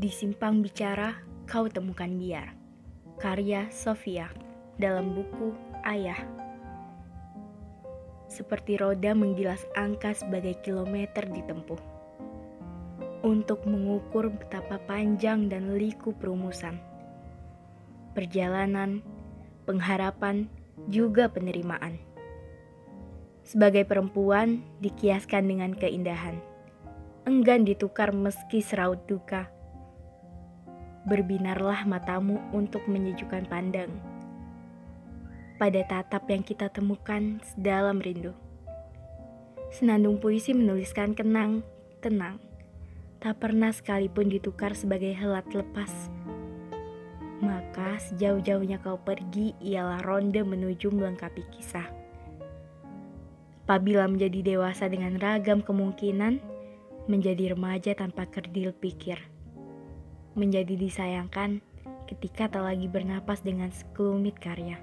Di simpang bicara, kau temukan biar. Karya Sofia dalam buku Ayah. Seperti roda menggilas angka sebagai kilometer ditempuh. Untuk mengukur betapa panjang dan liku perumusan. Perjalanan, pengharapan, juga penerimaan. Sebagai perempuan, dikiaskan dengan keindahan. Enggan ditukar meski seraut duka berbinarlah matamu untuk menyejukkan pandang pada tatap yang kita temukan sedalam rindu. Senandung puisi menuliskan kenang, tenang, tak pernah sekalipun ditukar sebagai helat lepas. Maka sejauh-jauhnya kau pergi ialah ronde menuju melengkapi kisah. Apabila menjadi dewasa dengan ragam kemungkinan, menjadi remaja tanpa kerdil pikir menjadi disayangkan ketika tak lagi bernapas dengan sekelumit karya.